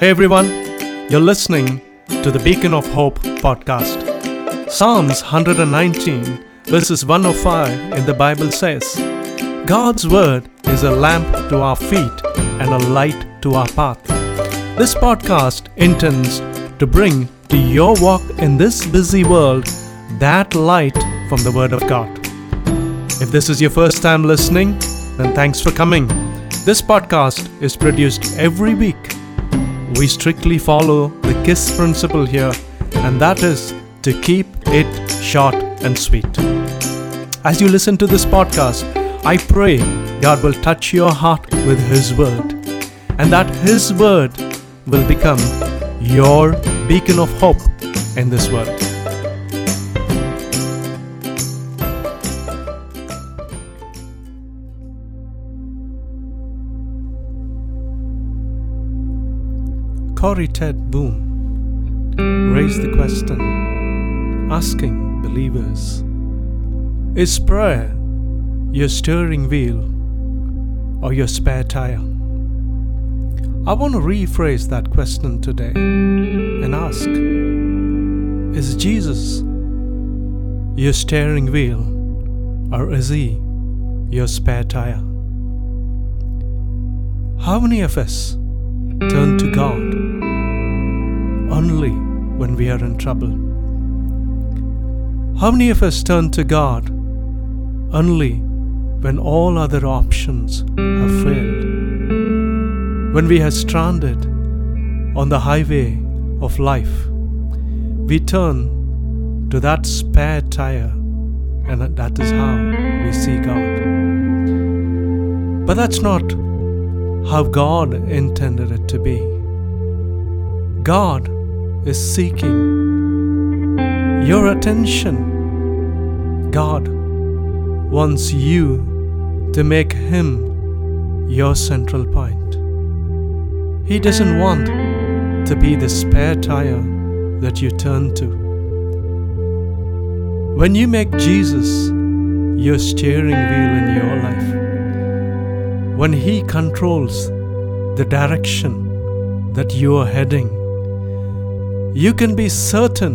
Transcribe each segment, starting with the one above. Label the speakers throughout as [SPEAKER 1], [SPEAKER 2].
[SPEAKER 1] Hey everyone, you're listening to the Beacon of Hope podcast. Psalms 119, verses 105 in the Bible says, God's word is a lamp to our feet and a light to our path. This podcast intends to bring to your walk in this busy world that light from the Word of God. If this is your first time listening, then thanks for coming. This podcast is produced every week. We strictly follow the KISS principle here, and that is to keep it short and sweet. As you listen to this podcast, I pray God will touch your heart with His Word, and that His Word will become your beacon of hope in this world. Corrie Ten Boom raised the question, asking believers Is prayer your steering wheel or your spare tire? I want to rephrase that question today and ask Is Jesus your steering wheel or is he your spare tire? How many of us turn to God when we are in trouble? How many of us turn to God only when all other options have failed? When we are stranded on the highway of life, we turn to that spare tire, and that is how we see God. But that's not how God intended it to be. God is seeking your attention. God wants you to make Him your central point. He doesn't want to be the spare tire that you turn to. When you make Jesus your steering wheel in your life, when He controls the direction that you are heading, you can be certain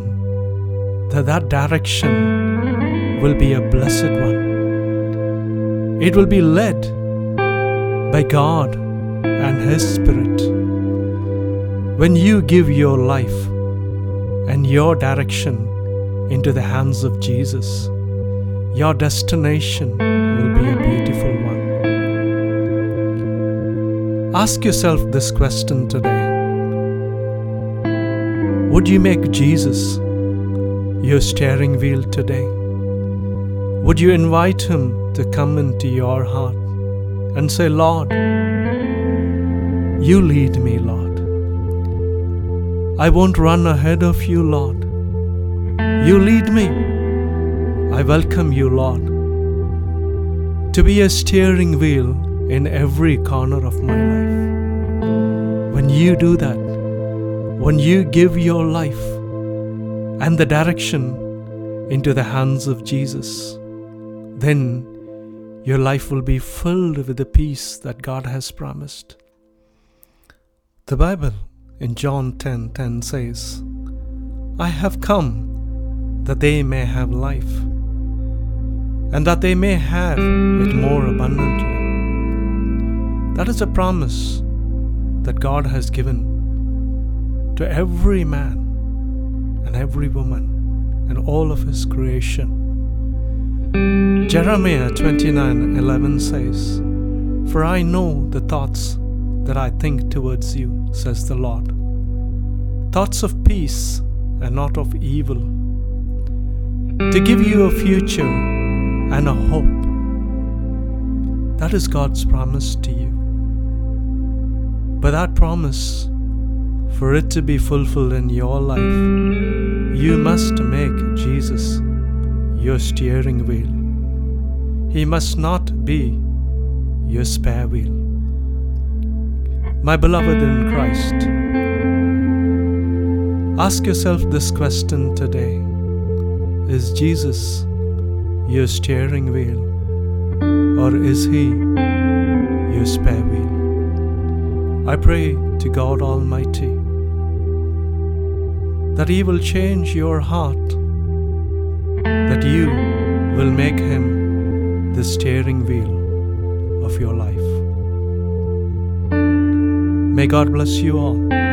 [SPEAKER 1] that that direction will be a blessed one. It will be led by God and His Spirit. When you give your life and your direction into the hands of Jesus, your destination will be a beautiful one. Ask yourself this question today Would you make Jesus your steering wheel today? Would you invite Him to come into your heart and say, Lord, you lead me, Lord. I won't run ahead of you, Lord. You lead me. I welcome you, Lord, to be a steering wheel in every corner of my life. When you do that, when you give your life and the direction into the hands of Jesus, then your life will be filled with the peace that God has promised. The Bible in John 10:10 10, 10 says, I have come that they may have life, and that they may have it more abundantly. That is a promise that God has given to every man and every woman and all of his creation. Jeremiah 29:11 says, "For I know the thoughts that I think towards you," says the Lord. Thoughts of peace and not of evil, to give you a future and a hope. That is God's promise to you. But that promise, for it to be fulfilled in your life, you must make Jesus your steering wheel. He must not be your spare wheel. My beloved in Christ, ask yourself this question today Is Jesus your steering wheel, or is He your spare wheel? I pray to God Almighty that He will change your heart, that you will make Him the steering wheel of your life. May God bless you all.